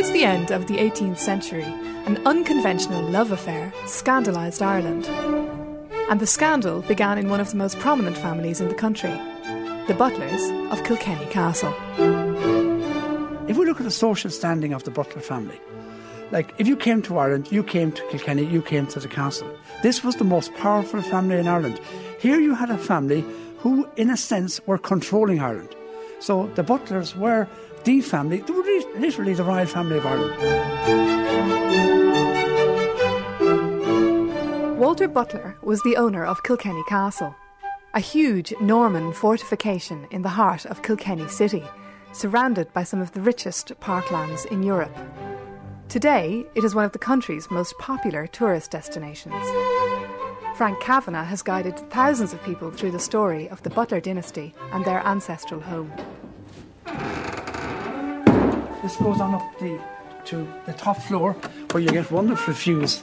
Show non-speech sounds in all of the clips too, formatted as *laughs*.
Towards the end of the 18th century, an unconventional love affair scandalised Ireland. And the scandal began in one of the most prominent families in the country, the Butlers of Kilkenny Castle. If we look at the social standing of the Butler family, like if you came to Ireland, you came to Kilkenny, you came to the castle. This was the most powerful family in Ireland. Here you had a family who, in a sense, were controlling Ireland. So the Butlers were the family, literally the royal family of Ireland. Walter Butler was the owner of Kilkenny Castle, a huge Norman fortification in the heart of Kilkenny City, surrounded by some of the richest parklands in Europe. Today, it is one of the country's most popular tourist destinations. Frank Kavanagh has guided thousands of people through the story of the Butler dynasty and their ancestral home. This goes on up the, to the top floor where you get wonderful views.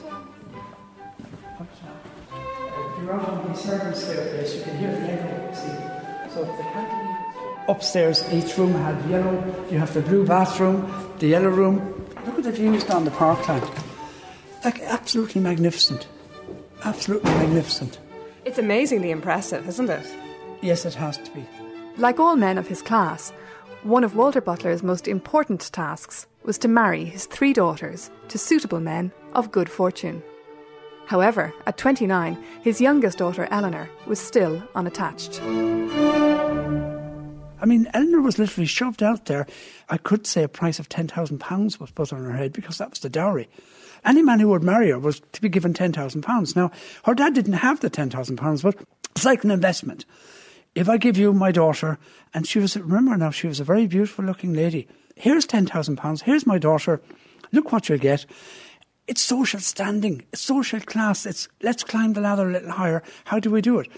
If you're out on the servant staircase, you can hear the echo. See, so the cantilever upstairs, each room had yellow. You have the blue bathroom, the yellow room. Look at the views down the parkland. Like absolutely magnificent. Absolutely magnificent. It's amazingly impressive, isn't it? Yes, it has to be. Like all men of his class, one of Walter Butler's most important tasks was to marry his three daughters to suitable men of good fortune. However, at 29, his youngest daughter Eleanor was still unattached. I mean, Eleanor was literally shoved out there. I could say a price of £10,000 was put on her head because that was the dowry. Any man who would marry her was to be given £10,000. Now, her dad didn't have the £10,000, but it's like an investment if I give you my daughter, and she was, remember now, she was a very beautiful looking lady. Here's £10,000, here's my daughter, look what you'll get. It's social standing, it's social class, it's let's climb the ladder a little higher. How do we do it?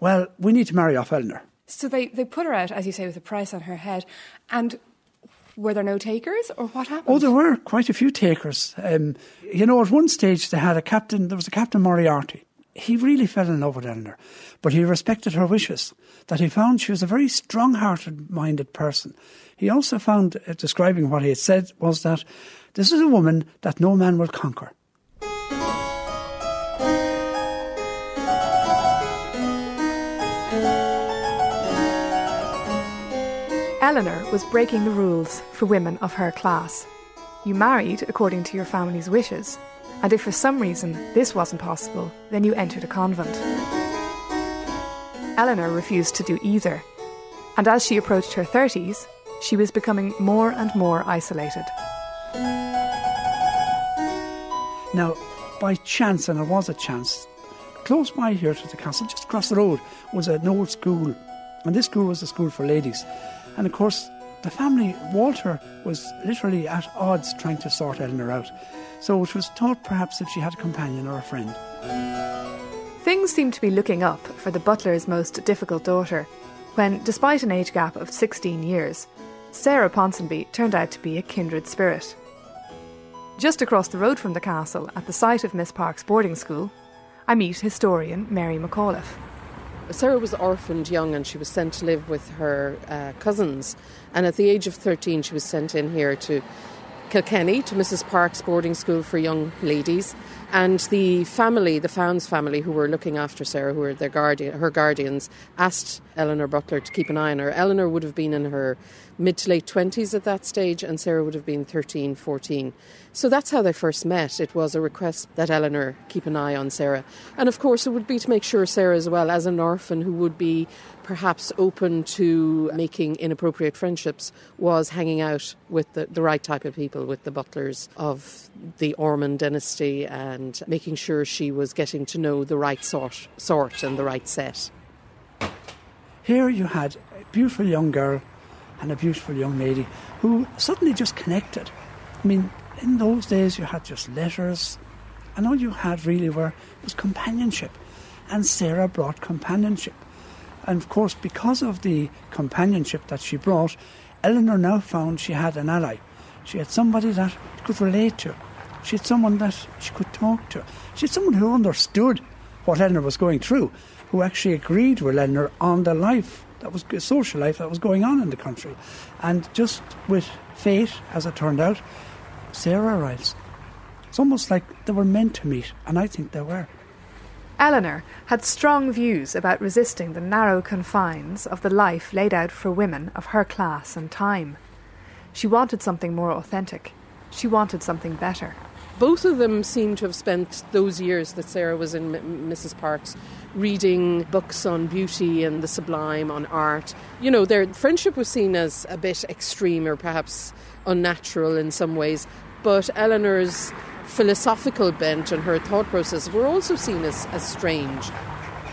Well, we need to marry off Eleanor. So they, they put her out, as you say, with a price on her head. And were there no takers, or what happened? Oh, there were quite a few takers. Um, you know, at one stage they had a captain, there was a Captain Moriarty. He really fell in love with Eleanor but he respected her wishes, that he found she was a very strong hearted minded person. He also found, uh, describing what he had said, was that this is a woman that no man will conquer. Eleanor was breaking the rules for women of her class. You married according to your family's wishes, and if for some reason this wasn't possible, then you entered a convent. Eleanor refused to do either, and as she approached her 30s, she was becoming more and more isolated. Now, by chance, and it was a chance, close by here to the castle, just across the road, was an old school. And this school was a school for ladies. And of course, the family, Walter, was literally at odds trying to sort Eleanor out. So it was thought perhaps if she had a companion or a friend. Things seemed to be looking up for the Butler's most difficult daughter when, despite an age gap of 16 years, Sarah Ponsonby turned out to be a kindred spirit. Just across the road from the castle, at the site of Miss Park's boarding school, I meet historian Mary McAuliffe. Sarah was orphaned young and she was sent to live with her uh, cousins. And at the age of 13, she was sent in here to Kilkenny, to Mrs. Park's boarding school for young ladies. And the family, the Fownes family, who were looking after Sarah, who were their guardian, her guardians, asked Eleanor Butler to keep an eye on her. Eleanor would have been in her mid to late 20s at that stage, and Sarah would have been 13, 14. So that's how they first met. It was a request that Eleanor keep an eye on Sarah. And of course, it would be to make sure Sarah, as well as an orphan who would be perhaps open to making inappropriate friendships, was hanging out with the, the right type of people, with the Butlers of the Ormond dynasty, and making sure she was getting to know the right sort, sort and the right set. Here you had a beautiful young girl and a beautiful young lady who suddenly just connected. I mean, in those days you had just letters, and all you had really were was companionship. And Sarah brought companionship. And of course, because of the companionship that she brought, Eleanor now found she had an ally. She had somebody that could relate to. She had someone that she could talk to. She had someone who understood what Eleanor was going through, who actually agreed with Eleanor on the life that was social life that was going on in the country. And just with fate, as it turned out, Sarah arrives. It's almost like they were meant to meet, and I think they were. Eleanor had strong views about resisting the narrow confines of the life laid out for women of her class and time. She wanted something more authentic. She wanted something better. Both of them seem to have spent those years that Sarah was in M- Mrs. Parks reading books on beauty and the sublime, on art. You know, their friendship was seen as a bit extreme or perhaps unnatural in some ways, but Eleanor's philosophical bent and her thought process were also seen as, as strange.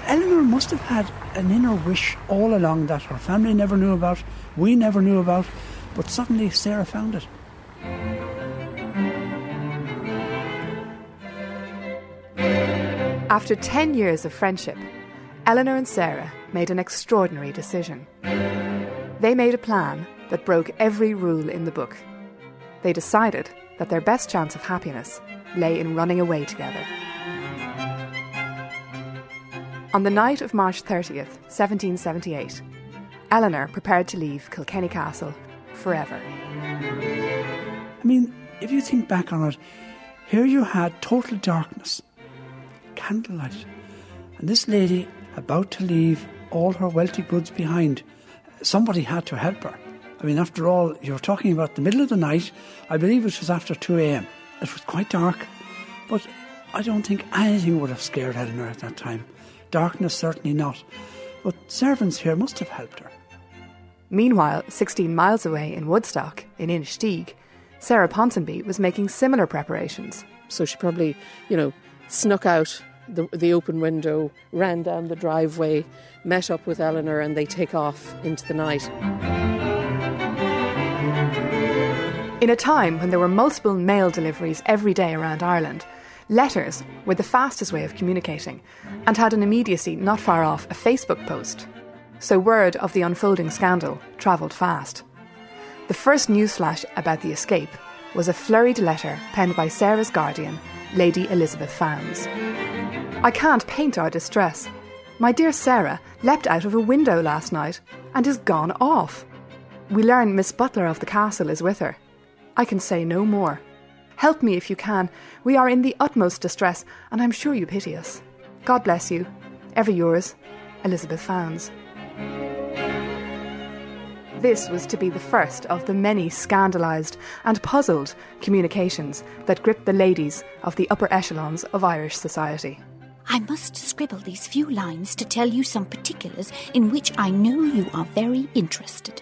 Eleanor must have had an inner wish all along that her family never knew about, we never knew about, but suddenly Sarah found it. After 10 years of friendship, Eleanor and Sarah made an extraordinary decision. They made a plan that broke every rule in the book. They decided that their best chance of happiness lay in running away together. On the night of March 30th, 1778, Eleanor prepared to leave Kilkenny Castle forever. I mean, if you think back on it, here you had total darkness, candlelight, and this lady about to leave all her wealthy goods behind. Somebody had to help her. I mean, after all, you're talking about the middle of the night. I believe it was after 2 a.m. It was quite dark, but I don't think anything would have scared Eleanor at that time. Darkness, certainly not. But servants here must have helped her. Meanwhile, 16 miles away in Woodstock, in Inistioge, Sarah Ponsonby was making similar preparations. So she probably, you know, snuck out the, the open window, ran down the driveway, met up with Eleanor, and they take off into the night. In a time when there were multiple mail deliveries every day around Ireland, letters were the fastest way of communicating and had an immediacy not far off a Facebook post. So word of the unfolding scandal travelled fast. The first newsflash about the escape was a flurried letter penned by Sarah's guardian, Lady Elizabeth Fownes. I can't paint our distress. My dear Sarah leapt out of a window last night and is gone off. We learn Miss Butler of the castle is with her. I can say no more. Help me if you can. We are in the utmost distress, and I'm sure you pity us. God bless you. Ever yours, Elizabeth Fownes. This was to be the first of the many scandalised and puzzled communications that gripped the ladies of the upper echelons of Irish society. I must scribble these few lines to tell you some particulars in which I know you are very interested.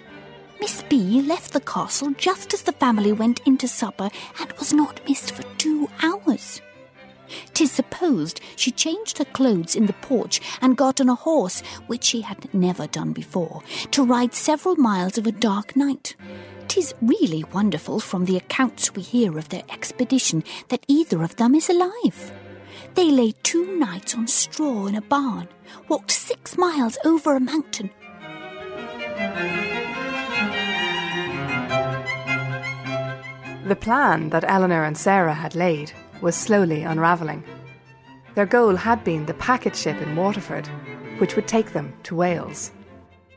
Miss B left the castle just as the family went into supper and was not missed for two hours. Tis supposed she changed her clothes in the porch and got on a horse, which she had never done before, to ride several miles of a dark night. Tis really wonderful from the accounts we hear of their expedition that either of them is alive. They lay two nights on straw in a barn, walked six miles over a mountain, The plan that Eleanor and Sarah had laid was slowly unravelling. Their goal had been the packet ship in Waterford, which would take them to Wales.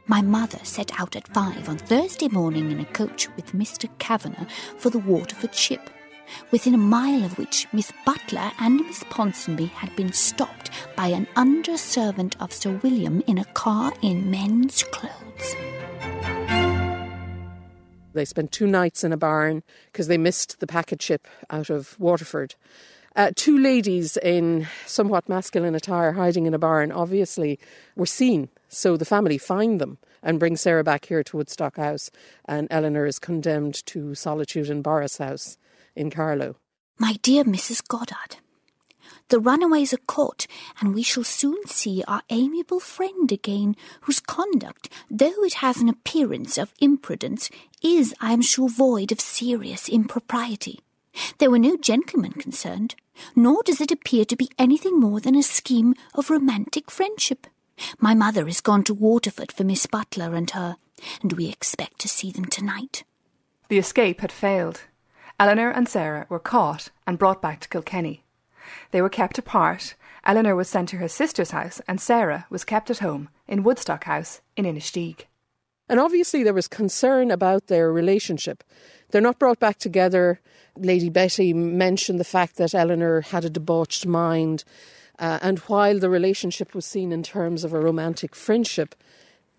My mother set out at five on Thursday morning in a coach with Mr. Kavanagh for the Waterford ship, within a mile of which Miss Butler and Miss Ponsonby had been stopped by an under servant of Sir William in a car in men's clothes. They spent two nights in a barn because they missed the packet ship out of Waterford. Uh, two ladies in somewhat masculine attire hiding in a barn obviously were seen, so the family find them and bring Sarah back here to Woodstock House, and Eleanor is condemned to solitude in Borris House in Carlow. My dear Mrs. Goddard, the runaways are caught, and we shall soon see our amiable friend again, whose conduct, though it has an appearance of imprudence, is, I am sure, void of serious impropriety. There were no gentlemen concerned, nor does it appear to be anything more than a scheme of romantic friendship. My mother is gone to Waterford for Miss Butler and her, and we expect to see them tonight. The escape had failed. Eleanor and Sarah were caught and brought back to Kilkenny. They were kept apart. Eleanor was sent to her sister's house, and Sarah was kept at home in Woodstock House in Inistioge. And obviously, there was concern about their relationship. They're not brought back together. Lady Betty mentioned the fact that Eleanor had a debauched mind, uh, and while the relationship was seen in terms of a romantic friendship,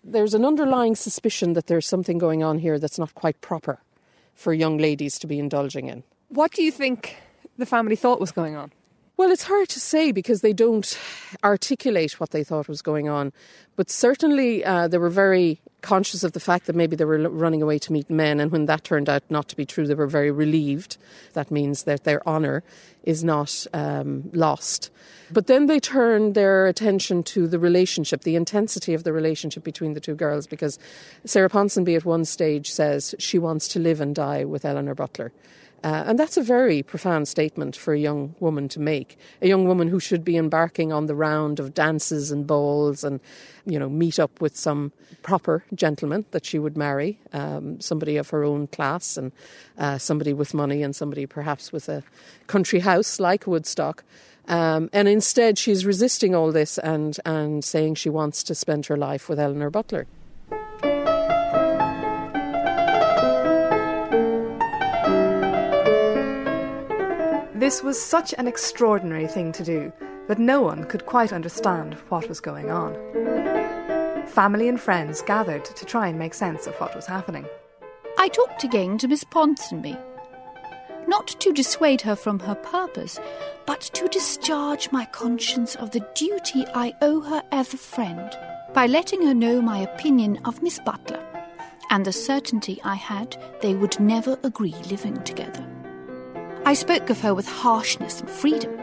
there's an underlying suspicion that there's something going on here that's not quite proper for young ladies to be indulging in. What do you think the family thought was going on? Well, it's hard to say because they don't articulate what they thought was going on. But certainly uh, they were very conscious of the fact that maybe they were running away to meet men. And when that turned out not to be true, they were very relieved. That means that their honour is not um, lost. But then they turned their attention to the relationship, the intensity of the relationship between the two girls, because Sarah Ponsonby at one stage says she wants to live and die with Eleanor Butler. Uh, and that's a very profound statement for a young woman to make. A young woman who should be embarking on the round of dances and balls and, you know, meet up with some proper gentleman that she would marry, um, somebody of her own class and uh, somebody with money and somebody perhaps with a country house like Woodstock. Um, and instead, she's resisting all this and, and saying she wants to spend her life with Eleanor Butler. This was such an extraordinary thing to do that no one could quite understand what was going on. Family and friends gathered to try and make sense of what was happening. I talked again to Miss Ponsonby. Not to dissuade her from her purpose, but to discharge my conscience of the duty I owe her as a friend by letting her know my opinion of Miss Butler and the certainty I had they would never agree living together. I spoke of her with harshness and freedom,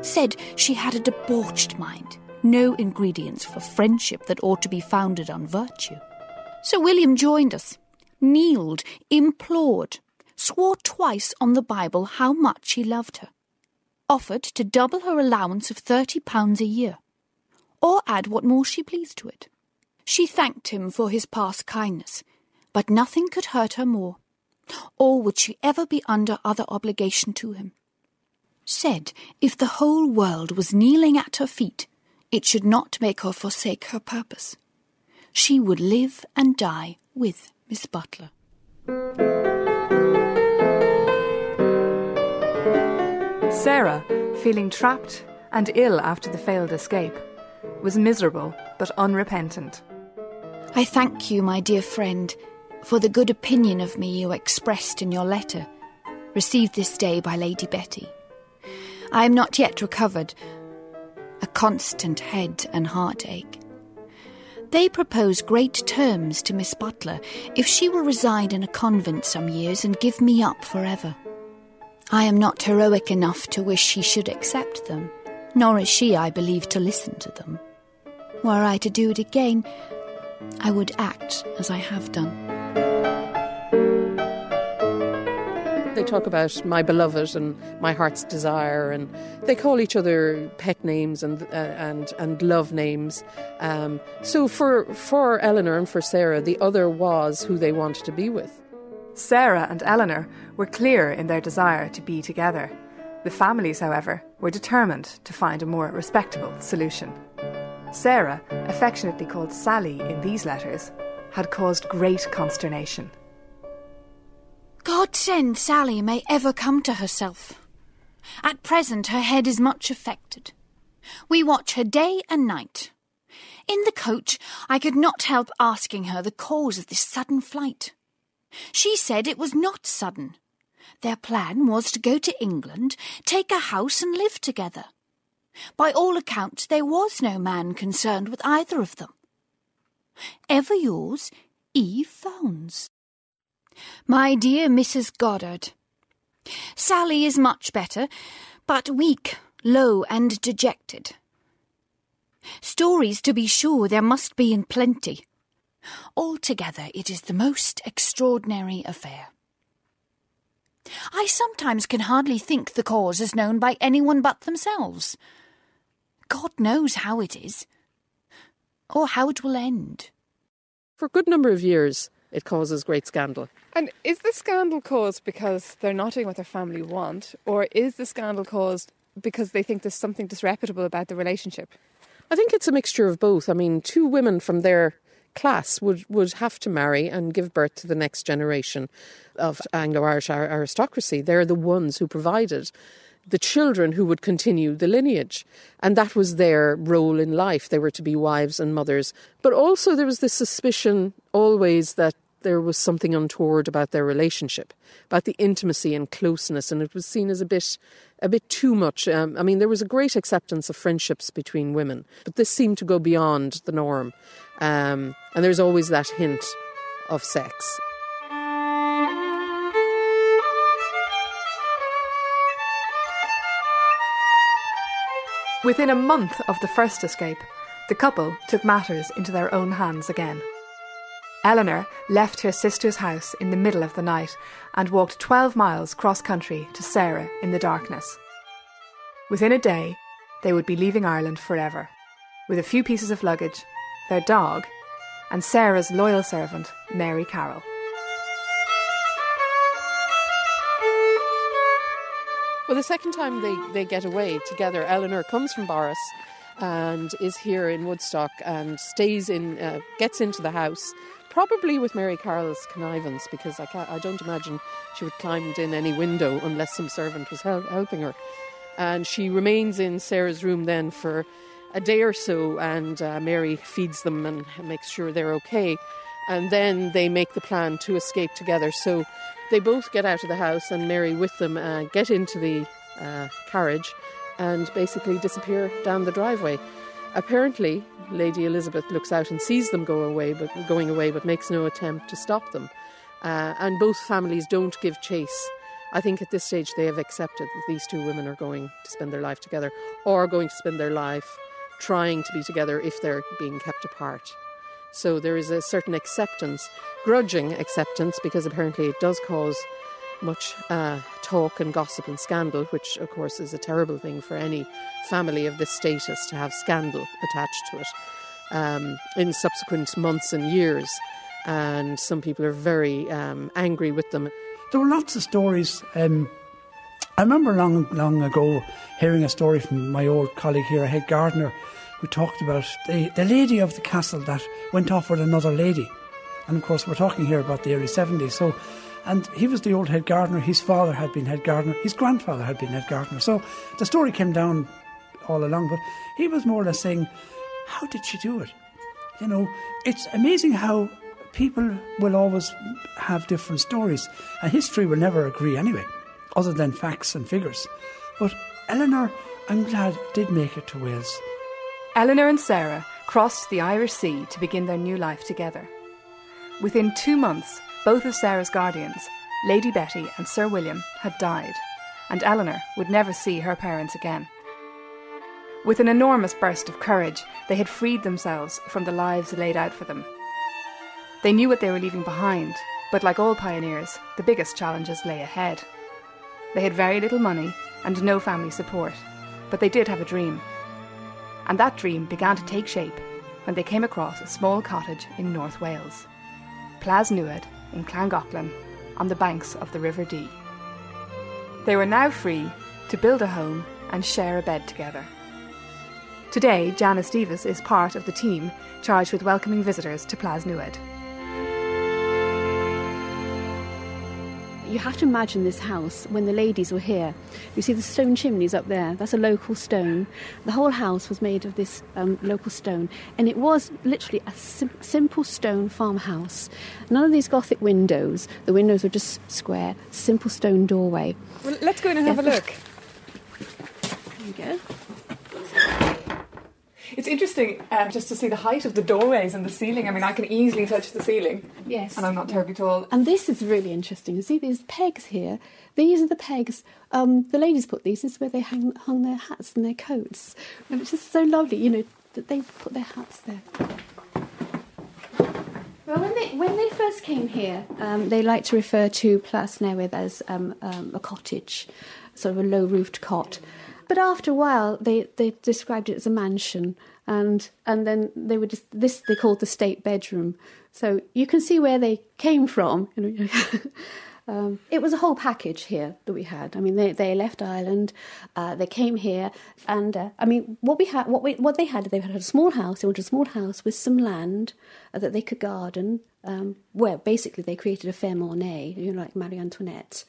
said she had a debauched mind, no ingredients for friendship that ought to be founded on virtue. Sir William joined us, kneeled, implored, swore twice on the Bible how much he loved her, offered to double her allowance of thirty pounds a year, or add what more she pleased to it. She thanked him for his past kindness, but nothing could hurt her more or would she ever be under other obligation to him? Said if the whole world was kneeling at her feet, it should not make her forsake her purpose. She would live and die with Miss Butler. Sarah, feeling trapped and ill after the failed escape, was miserable but unrepentant. I thank you, my dear friend, for the good opinion of me you expressed in your letter, received this day by Lady Betty. I am not yet recovered, a constant head and heartache. They propose great terms to Miss Butler if she will reside in a convent some years and give me up forever. I am not heroic enough to wish she should accept them, nor is she, I believe, to listen to them. Were I to do it again, I would act as I have done. They talk about my beloved and my heart's desire, and they call each other pet names and uh, and and love names. Um, so for for Eleanor and for Sarah, the other was who they wanted to be with. Sarah and Eleanor were clear in their desire to be together. The families, however, were determined to find a more respectable solution. Sarah, affectionately called Sally in these letters, had caused great consternation. God send Sally may ever come to herself. At present, her head is much affected. We watch her day and night. In the coach, I could not help asking her the cause of this sudden flight. She said it was not sudden. Their plan was to go to England, take a house, and live together. By all accounts, there was no man concerned with either of them. Ever yours, Eve Fownes. My dear Mrs. Goddard, Sally is much better, but weak, low, and dejected. Stories, to be sure, there must be in plenty. Altogether, it is the most extraordinary affair. I sometimes can hardly think the cause is known by anyone but themselves. God knows how it is, or how it will end. For a good number of years, it causes great scandal. And is the scandal caused because they're not doing what their family want, or is the scandal caused because they think there's something disreputable about the relationship? I think it's a mixture of both. I mean, two women from their class would, would have to marry and give birth to the next generation of Anglo Irish aristocracy. They're the ones who provided the children who would continue the lineage. And that was their role in life. They were to be wives and mothers. But also, there was this suspicion always that there was something untoward about their relationship, about the intimacy and closeness, and it was seen as a bit, a bit too much. Um, I mean, there was a great acceptance of friendships between women, but this seemed to go beyond the norm, um, and there's always that hint of sex. Within a month of the first escape, the couple took matters into their own hands again. Eleanor left her sister's house in the middle of the night and walked 12 miles cross country to Sarah in the darkness. Within a day, they would be leaving Ireland forever, with a few pieces of luggage, their dog, and Sarah's loyal servant, Mary Carroll. Well, the second time they, they get away together, Eleanor comes from Borris and is here in Woodstock and stays in, uh, gets into the house, probably with Mary Carroll's connivance, because I, I don't imagine she would climb in any window unless some servant was hel- helping her. And she remains in Sarah's room then for a day or so, and uh, Mary feeds them and makes sure they're okay. And then they make the plan to escape together. So they both get out of the house, and Mary with them uh, get into the uh, carriage and basically disappear down the driveway. Apparently, Lady Elizabeth looks out and sees them go away, but going away, but makes no attempt to stop them. Uh, and both families don't give chase. I think at this stage they have accepted that these two women are going to spend their life together, or going to spend their life trying to be together if they're being kept apart. So there is a certain acceptance, grudging acceptance, because apparently it does cause much uh, talk and gossip and scandal, which of course is a terrible thing for any family of this status to have scandal attached to it um, in subsequent months and years. And some people are very um, angry with them. There were lots of stories. Um, I remember long, long ago hearing a story from my old colleague here, head gardener, who talked about the, the lady of the castle that went off with another lady. And of course, we're talking here about the early 70s. So, and he was the old head gardener. His father had been head gardener. His grandfather had been head gardener. So the story came down all along. But he was more or less saying, How did she do it? You know, it's amazing how people will always have different stories, and history will never agree anyway, other than facts and figures. But Eleanor, I'm glad, did make it to Wales. Eleanor and Sarah crossed the Irish Sea to begin their new life together. Within two months, both of Sarah's guardians, Lady Betty and Sir William, had died, and Eleanor would never see her parents again. With an enormous burst of courage, they had freed themselves from the lives laid out for them. They knew what they were leaving behind, but like all pioneers, the biggest challenges lay ahead. They had very little money and no family support, but they did have a dream and that dream began to take shape when they came across a small cottage in North Wales, Plas Newydd in Llangollen, on the banks of the River Dee. They were now free to build a home and share a bed together. Today, Janice Davis is part of the team charged with welcoming visitors to Plas Newydd. You have to imagine this house when the ladies were here. You see the stone chimneys up there, that's a local stone. The whole house was made of this um, local stone, and it was literally a sim- simple stone farmhouse. None of these Gothic windows, the windows were just square, simple stone doorway. Well, let's go in and have a look. There you go. It's interesting um, just to see the height of the doorways and the ceiling. I mean, I can easily touch the ceiling. Yes. And I'm not terribly tall. And this is really interesting. You see these pegs here? These are the pegs. Um, the ladies put these. This is where they hang, hung their hats and their coats. And it's just so lovely, you know, that they put their hats there. Well, when they when they first came here, um, they like to refer to Plas Newydd as um, um, a cottage, sort of a low roofed cot. But after a while, they, they described it as a mansion, and and then they were just, this they called the state bedroom. So you can see where they came from. *laughs* Um, it was a whole package here that we had. I mean, they, they left Ireland, uh, they came here, and uh, I mean, what we had, what we, what they had, they had a small house. They wanted a small house with some land uh, that they could garden. Um, where basically they created a ferme ornée, you know, like Marie Antoinette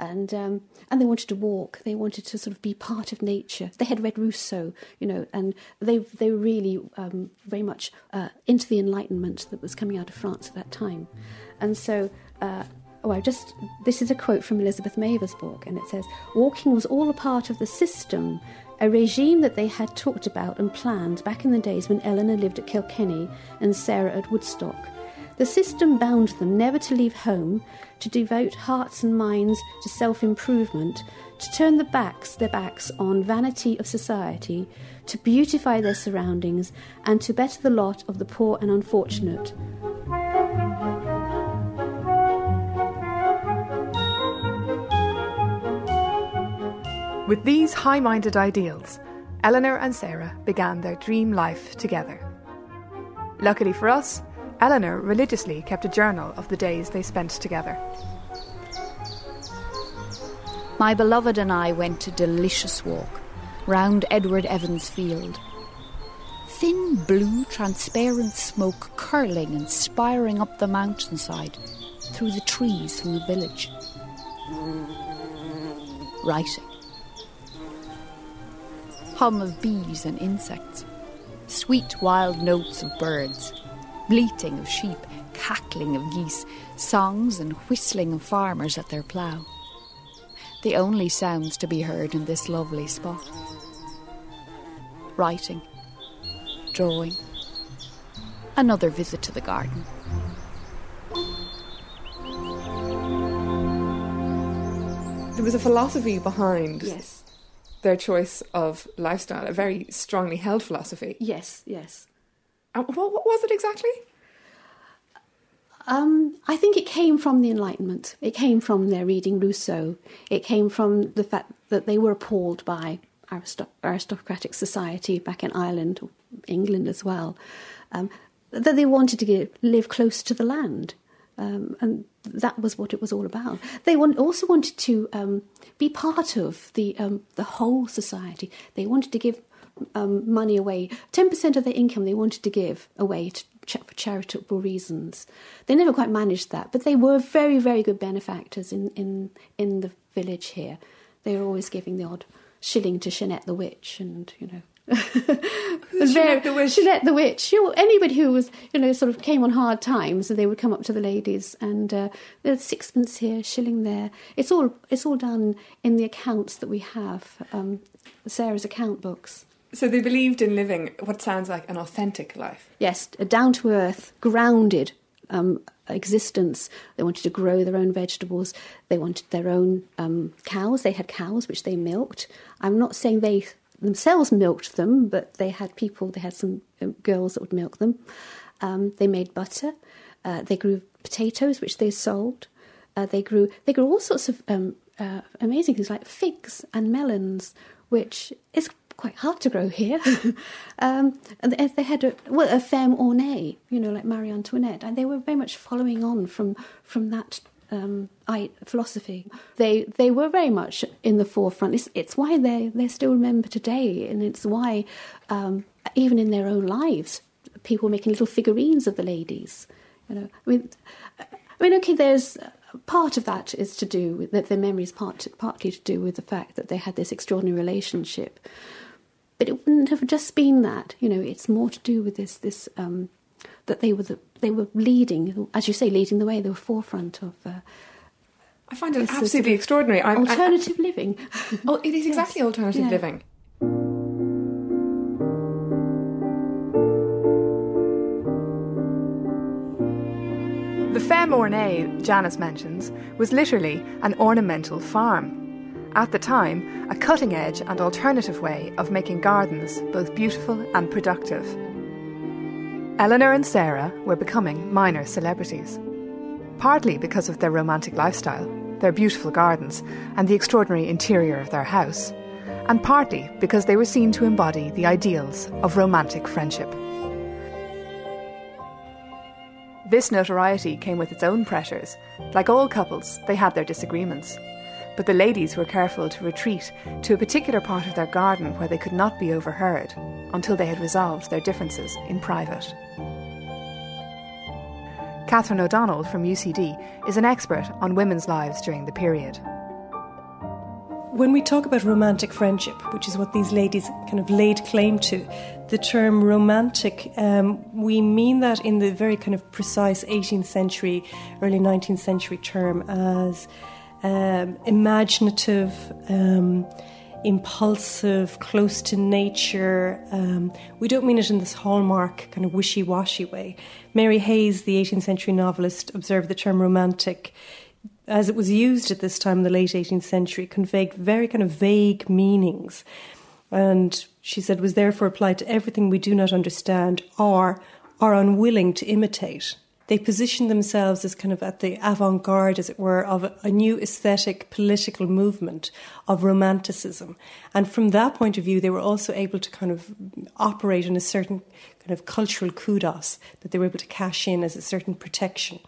and um, and they wanted to walk. They wanted to sort of be part of nature. They had read Rousseau, you know, and they they were really um, very much uh, into the Enlightenment that was coming out of France at that time, and so. Uh, Oh, I just this is a quote from Elizabeth Mavor's book, and it says, "Walking was all a part of the system, a regime that they had talked about and planned back in the days when Eleanor lived at Kilkenny and Sarah at Woodstock. The system bound them never to leave home, to devote hearts and minds to self improvement, to turn the backs, their backs on vanity of society, to beautify their surroundings, and to better the lot of the poor and unfortunate. With these high minded ideals, Eleanor and Sarah began their dream life together. Luckily for us, Eleanor religiously kept a journal of the days they spent together. My beloved and I went a delicious walk round Edward Evans Field. Thin blue, transparent smoke curling and spiring up the mountainside through the trees from the village. Writing hum of bees and insects, sweet wild notes of birds, bleating of sheep, cackling of geese, songs and whistling of farmers at their plough. The only sounds to be heard in this lovely spot. Writing, drawing, another visit to the garden. There was a philosophy behind Yes, their choice of lifestyle, a very strongly held philosophy. yes, yes. And what, what was it exactly? Um, I think it came from the Enlightenment. It came from their reading Rousseau. It came from the fact that they were appalled by aristo- aristocratic society back in Ireland, England as well. Um, that they wanted to get, live close to the land. Um, and that was what it was all about. They want, also wanted to um, be part of the um, the whole society. They wanted to give um, money away. Ten percent of their income they wanted to give away to, for charitable reasons. They never quite managed that, but they were very, very good benefactors in in in the village here. They were always giving the odd shilling to Shanette the witch, and you know. *laughs* Who's *laughs* Shanette the witch? Shanette the witch. You know, anybody who was, you know, sort of came on hard times, and they would come up to the ladies and uh, there's sixpence here, shilling there. It's all it's all done in the accounts that we have, um, Sarah's account books. So they believed in living what sounds like an authentic life. Yes, a down to earth, grounded um, existence. They wanted to grow their own vegetables. They wanted their own um, cows. They had cows which they milked. I'm not saying they themselves milked them, but they had people. They had some um, girls that would milk them. Um, they made butter. Uh, they grew potatoes, which they sold. Uh, they grew. They grew all sorts of um, uh, amazing things like figs and melons, which is quite hard to grow here. *laughs* um, and they had a, well, a ferme ornée, you know, like Marie Antoinette, and they were very much following on from from that um, I, philosophy. They they were very much in the forefront. It's, it's why they they're still remembered today, and it's why um, even in their own lives, people were making little figurines of the ladies. You know, I mean, I mean, okay, there's part of that is to do with that. Their memory is part partly to do with the fact that they had this extraordinary relationship. But it wouldn't have just been that. You know, it's more to do with this this um, that they were the, they were leading, as you say, leading the way. They were forefront of uh, I find it This is absolutely extraordinary. I'm, I- alternative living. *laughs* oh, it is exactly Yes. alternative Yeah. living. The Ferme Ornée Janice mentions was literally an ornamental farm. At the time, a cutting edge and alternative way of making gardens both beautiful and productive. Eleanor and Sarah were becoming minor celebrities. Partly because of their romantic lifestyle, their beautiful gardens, and the extraordinary interior of their house, and partly because they were seen to embody the ideals of romantic friendship. This notoriety came with its own pressures. Like all couples, they had their disagreements. But the ladies were careful to retreat to a particular part of their garden where they could not be overheard until they had resolved their differences in private. Katherine O'Donnell from UCD is an expert on women's lives during the period. When we talk about romantic friendship, which is what these ladies kind of laid claim to, the term romantic, um, we mean that in the very kind of precise 18th century, early 19th century term as um, imaginative, um, impulsive, close to nature. Um, we don't mean it in this hallmark kind of wishy washy way. Mary Hays, the 18th century novelist, observed the term romantic as it was used at this time in the late 18th century, conveyed very kind of vague meanings. And she said was therefore applied to everything we do not understand or are unwilling to imitate they positioned themselves as kind of at the avant garde, as it were, of a, a new aesthetic political movement of romanticism. And from that point of view, they were also able to kind of operate in a certain kind of cultural kudos that they were able to cash in as a certain protection.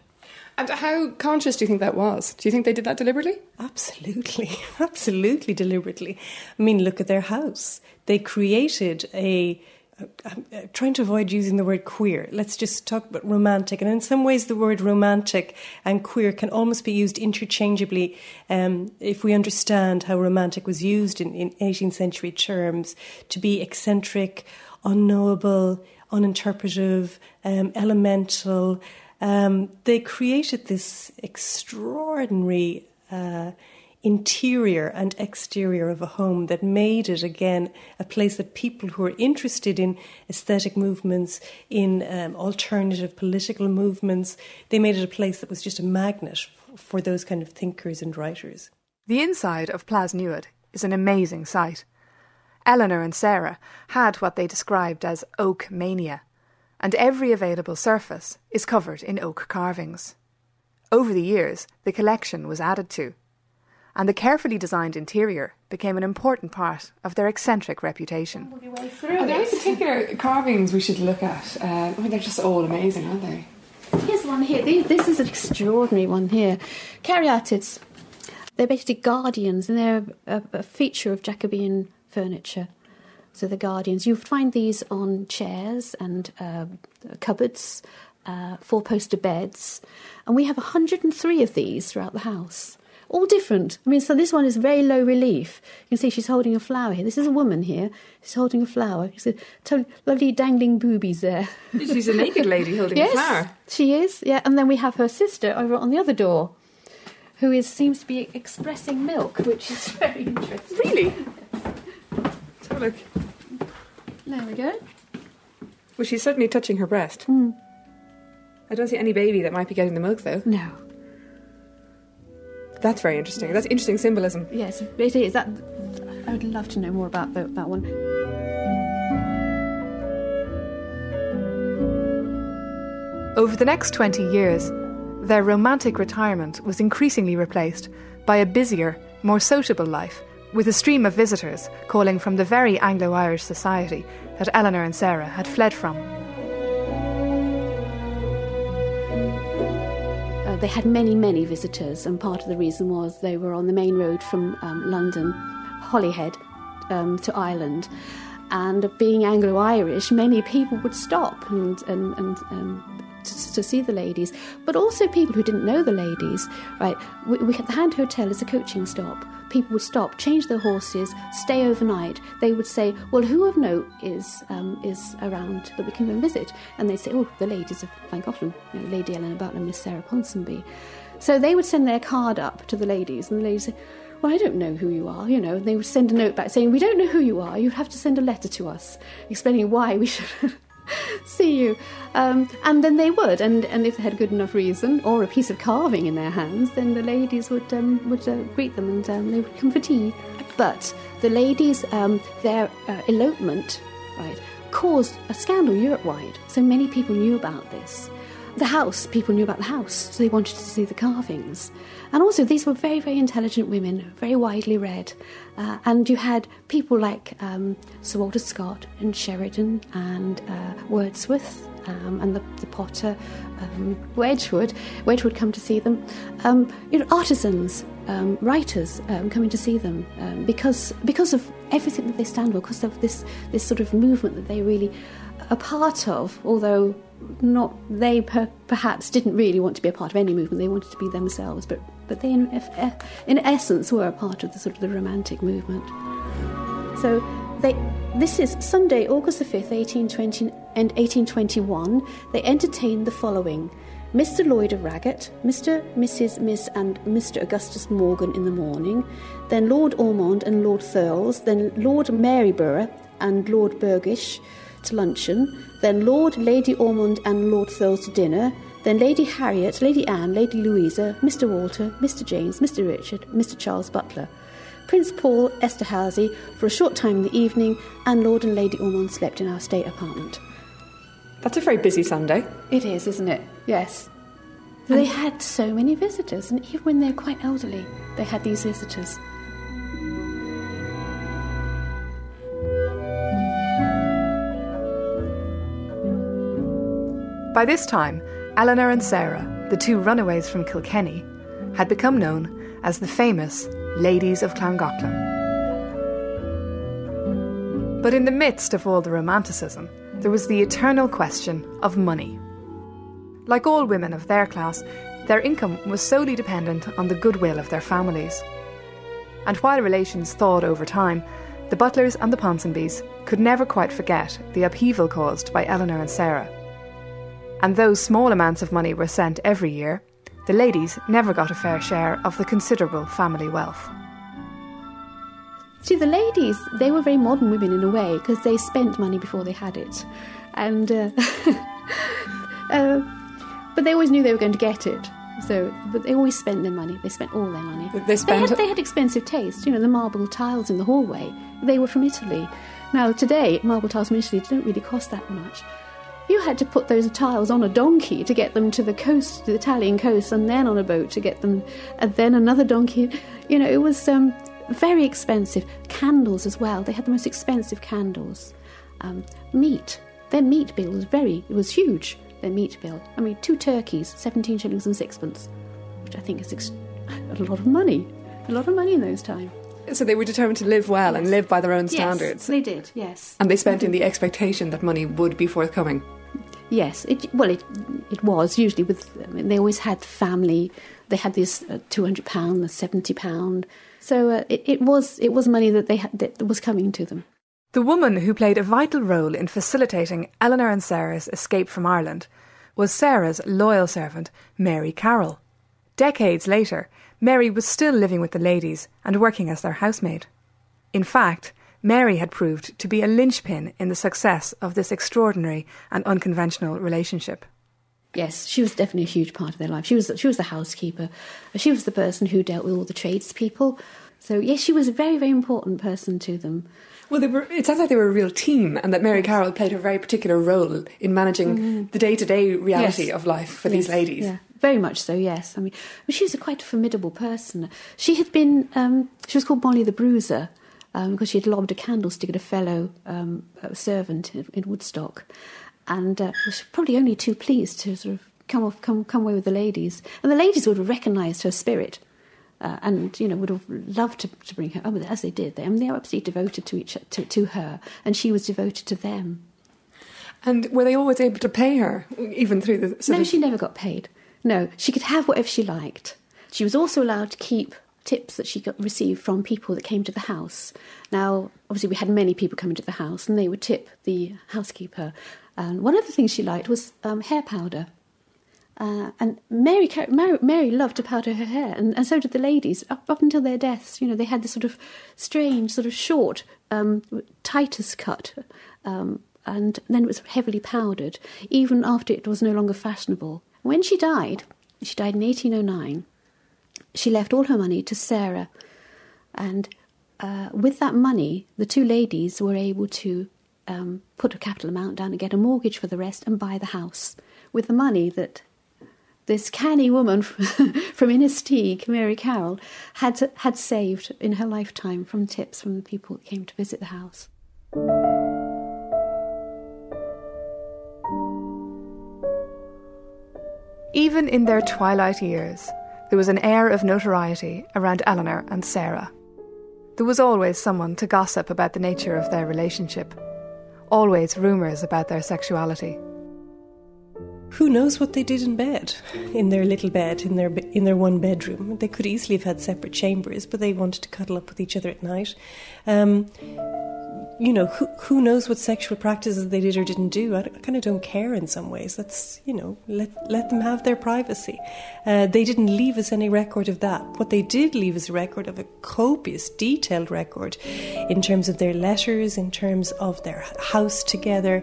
And how conscious do you think that was? Do you think they did that deliberately? Absolutely, *laughs* absolutely deliberately. I mean, look at their house. They created a I'm trying to avoid using the word queer. Let's just talk about romantic. And in some ways, the word romantic and queer can almost be used interchangeably um, if we understand how romantic was used in, in 18th century terms to be eccentric, unknowable, uninterpretive, um, elemental. Um, they created this extraordinary. Uh, interior and exterior of a home that made it again a place that people who are interested in aesthetic movements, in um, alternative political movements, they made it a place that was just a magnet for those kind of thinkers and writers. The inside of Plas Newydd is an amazing sight. Eleanor and Sarah had what they described as oak mania, and every available surface is covered in oak carvings. Over the years, the collection was added to and the carefully designed interior became an important part of their eccentric reputation. Are there any particular carvings we should look at? Uh, I mean, they're just all amazing, aren't they? Here's one here. This is an extraordinary one here. Caryatids. They're basically guardians, and they're a, a feature of Jacobean furniture. So the guardians. You'll find these on chairs and uh, cupboards, uh, four-poster beds, and we have 103 of these throughout the house all different. I mean, so this one is very low relief. You can see she's holding a flower here. This is a woman here. She's holding a flower. She's a totally lovely dangling boobies there. She's a naked lady holding yes, a flower. She is, yeah. And then we have her sister over on the other door, who is seems to be expressing milk, which is *laughs* very interesting. Really? Let's have a look. There we go. Well, she's certainly touching her breast. Mm. I don't see any baby that might be getting the milk, though. No. That's very interesting. That's interesting symbolism. Yes, it is. That I would love to know more about the, that one. Over the next 20 years, their romantic retirement was increasingly replaced by a busier, more sociable life, with a stream of visitors calling from the very Anglo Irish society that Eleanor and Sarah had fled from. They had many, many visitors, and part of the reason was they were on the main road from um, London, Holyhead, um, to Ireland. And being Anglo Irish, many people would stop and, and, and um, to, to, see the ladies, but also people who didn't know the ladies. Right, we, we, the Hand Hotel is a coaching stop. People would stop, change their horses, stay overnight. They would say, "Well, who of note is um, is around that we can go and visit?" And they'd say, "Oh, the ladies of Llangollen, you know, Lady Eleanor Butler, Miss Sarah Ponsonby." So they would send their card up to the ladies, and the ladies say, well, I don't know who you are, you know. And they would send a note back saying, we don't know who you are. You have to send a letter to us explaining why we should *laughs* see you. Um, and then they would, and, and if they had good enough reason or a piece of carving in their hands, then the ladies would um, would uh, greet them and um, they would come for tea. But the ladies, um, their uh, elopement, right, caused a scandal Europe wide. So many people knew about this. The house, people knew about the house, so they wanted to see the carvings. And also, these were very, very intelligent women, very widely read. Uh, and you had people like um, Sir Walter Scott and Sheridan and uh, Wordsworth um, and the, the potter, um, Wedgwood, Wedgwood come to see them. Um, you know, artisans, um, writers um, coming to see them because because of everything that they stand for, because of this this sort of movement that they really are part of, although not they per, perhaps didn't really want to be a part of any movement. They wanted to be themselves, but but they in, eh, in essence were a part of the sort of the romantic movement. So they, this is Sunday, August the 5th, 1820 and 1821. They entertained the following Mr. Lloyd of Rhagatt, Mr., Mrs., Miss, and Mr. Augustus Morgan in the morning, then Lord Ormond and Lord Thurles, then Lord Maryborough and Lord Burghersh to luncheon, then Lord, Lady Ormond, and Lord Thurles to dinner, then Lady Harriet, Lady Anne, Lady Louisa, Mr. Walter, Mr. James, Mr. Richard, Mr. Charles Butler. Prince Paul, Esterhazy for a short time in the evening, and Lord and Lady Ormond slept in our state apartment. That's a very busy Sunday. It is, isn't it? Yes. they had so many visitors, and even when they're quite elderly, they had these visitors. By this time, Eleanor and Sarah, the two runaways from Kilkenny, had become known as the famous Ladies of Llangollen. But in the midst of all the romanticism, there was the eternal question of money. Like all women of their class, their income was solely dependent on the goodwill of their families. And while relations thawed over time, the Butlers and the Ponsonbys could never quite forget the upheaval caused by Eleanor and Sarah. And though small amounts of money were sent every year, the ladies never got a fair share of the considerable family wealth. See, the ladies, they were very modern women in a way because they spent money before they had it. And, uh, *laughs* uh, but they always knew they were going to get it. So, but they always spent their money. They spent all their money. They spent. They had, they had expensive taste. You know, the marble tiles in the hallway. They were from Italy. Now today, marble tiles from Italy don't really cost that much. You had to put those tiles on a donkey to get them to the coast, the Italian coast, and then on a boat to get them, and then another donkey. You know, it was um, very expensive. Candles as well. They had the most expensive candles. Um, meat. Their meat bill was very, it was huge. Their meat bill. I mean, two turkeys, seventeen shillings and sixpence, which I think is ex- *laughs* a lot of money. A lot of money in those times. So they were determined to live well and live by their own standards. Yes, standards. they did. Yes. And they spent in the expectation that money would be forthcoming. Yes, it, well, it it was usually with. I mean, they always had family. They had this uh, two hundred pound, the seventy pound. So uh, it, it was it was money that they had that was coming to them. The woman who played a vital role in facilitating Eleanor and Sarah's escape from Ireland was Sarah's loyal servant, Mary Carroll. Decades later, Mary was still living with the ladies and working as their housemaid. In fact, Mary had proved to be a linchpin in the success of this extraordinary and unconventional relationship. Yes, she was definitely a huge part of their life. She was she was the housekeeper. She was the person who dealt with all the tradespeople. So yes, she was a very very important person to them. Well, they were, it sounds like they were a real team, and that Mary Carroll played a very particular role in managing mm. the day to day reality Yes. of life for these ladies. Yeah, very much so. Yes, I mean, she was a quite formidable person. She had been. Um, she was called Molly the Bruiser um, because she had lobbed a candlestick at a fellow um, servant in, in Woodstock, and uh, was probably only too pleased to sort of come off, come come away with the ladies, and the ladies would have recognised her spirit. Uh, and you know would have loved to, to bring her oh, as they did. They, I mean, they were absolutely devoted to each to, to her, and she was devoted to them. And were they always able to pay her, even through the no, she never got paid. No, she could have whatever she liked. She was also allowed to keep tips that she got received from people that came to the house. Now, obviously, we had many people coming to the house, and they would tip the housekeeper. And one of the things she liked was um, hair powder. Uh, and Mary, Mary, Mary loved to powder her hair, and, and so did the ladies. Up, up until their deaths, you know, they had this sort of strange, sort of short um, Titus cut, um, and then it was heavily powdered, even after it was no longer fashionable. When she died, she died in 1809, she left all her money to Sarah, and uh, with that money, the two ladies were able to um, put a capital amount down and get a mortgage for the rest and buy the house with the money that this canny woman *laughs* from Inistioge, Mary Carroll, had had saved in her lifetime from tips from the people that came to visit the house. Even in their twilight years, there was an air of notoriety around Eleanor and Sarah. There was always someone to gossip about the nature of their relationship, always rumours about their sexuality. Who knows what they did in bed, in their little bed, in their in their one bedroom? They could easily have had separate chambers, but they wanted to cuddle up with each other at night. Um, you know, who, who knows what sexual practices they did or didn't do? I, I kind of don't care in some ways. Let's, you know, let, let them have their privacy. Uh, they didn't leave us any record of that. What they did leave us a record of a copious, detailed record in terms of their letters, in terms of their house together,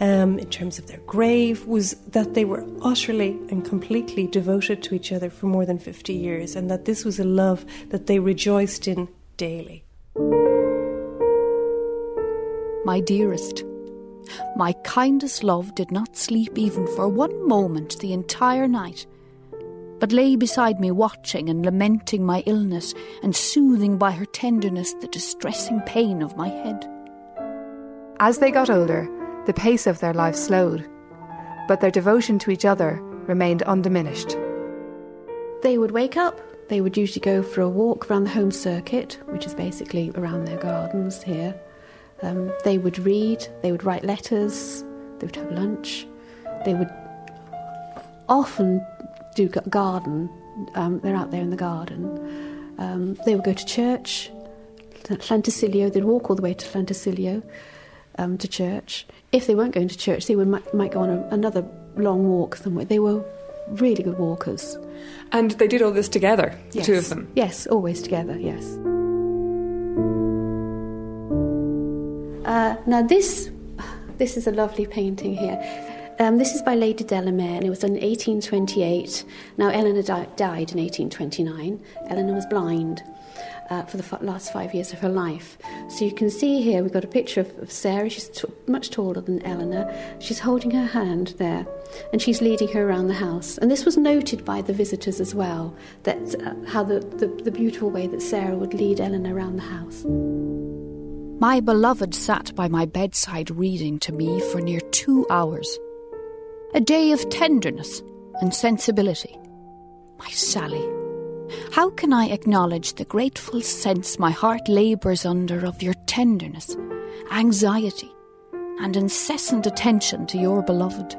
um, in terms of their grave, was that they were utterly and completely devoted to each other for more than 50 years and that this was a love that they rejoiced in daily my dearest. My kindest love did not sleep even for one moment the entire night, but lay beside me watching and lamenting my illness and soothing by her tenderness the distressing pain of my head. As they got older, the pace of their life slowed, but their devotion to each other remained undiminished. They would wake up, they would usually go for a walk around the home circuit, which is basically around their gardens here. Um, they would read, they would write letters, they would have lunch, they would often do garden. Um, they're out there in the garden. Um, they would go to church, Llantysilio, they'd walk all the way to Llantysilio um, to church. If they weren't going to church, they would, might, might go on a, another long walk somewhere. They were really good walkers. And they did all this together, the two of them? Yes, always together, yes. Now this, this is a lovely painting here. Um, this is by Lady Delamere, and it was done in 1828. Now Eleanor di- died in 1829. Eleanor was blind. Uh, for the f- last five years of her life. So you can see here we've got a picture of, of Sarah. She's t- much taller than Eleanor. She's holding her hand there and she's leading her around the house. And this was noted by the visitors as well, that uh, how the, the, the beautiful way that Sarah would lead Eleanor around the house. My beloved sat by my bedside reading to me for near two hours. A day of tenderness and sensibility. My Sally, how can I acknowledge the grateful sense my heart labours under of your tenderness, anxiety, and incessant attention to your beloved?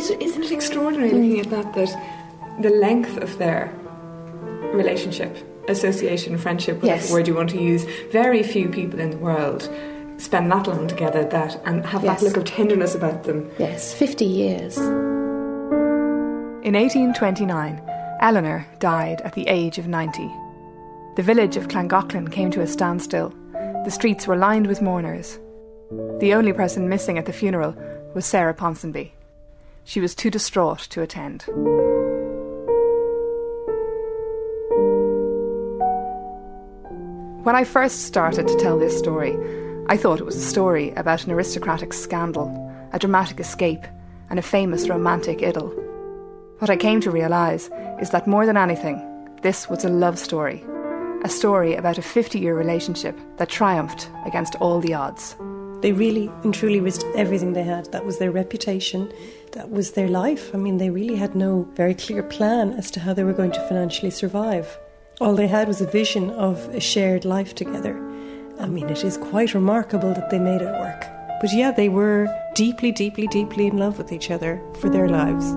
Isn't it extraordinary looking at that, that the length of their relationship association, friendship, whatever yes. word you want to use, very few people in the world spend that long together that and have yes. that look of tenderness about them. Yes, 50 years. In 1829, Eleanor died at the age of 90. The village of Llangollen came to a standstill. The streets were lined with mourners. The only person missing at the funeral was Sarah Ponsonby. She was too distraught to attend. When I first started to tell this story, I thought it was a story about an aristocratic scandal, a dramatic escape, and a famous romantic idyll. What I came to realise is that more than anything, this was a love story. A story about a 50 year relationship that triumphed against all the odds. They really and truly risked everything they had. That was their reputation, that was their life. I mean, they really had no very clear plan as to how they were going to financially survive. All they had was a vision of a shared life together. I mean, it is quite remarkable that they made it work. But yeah, they were deeply, deeply, deeply in love with each other for their lives.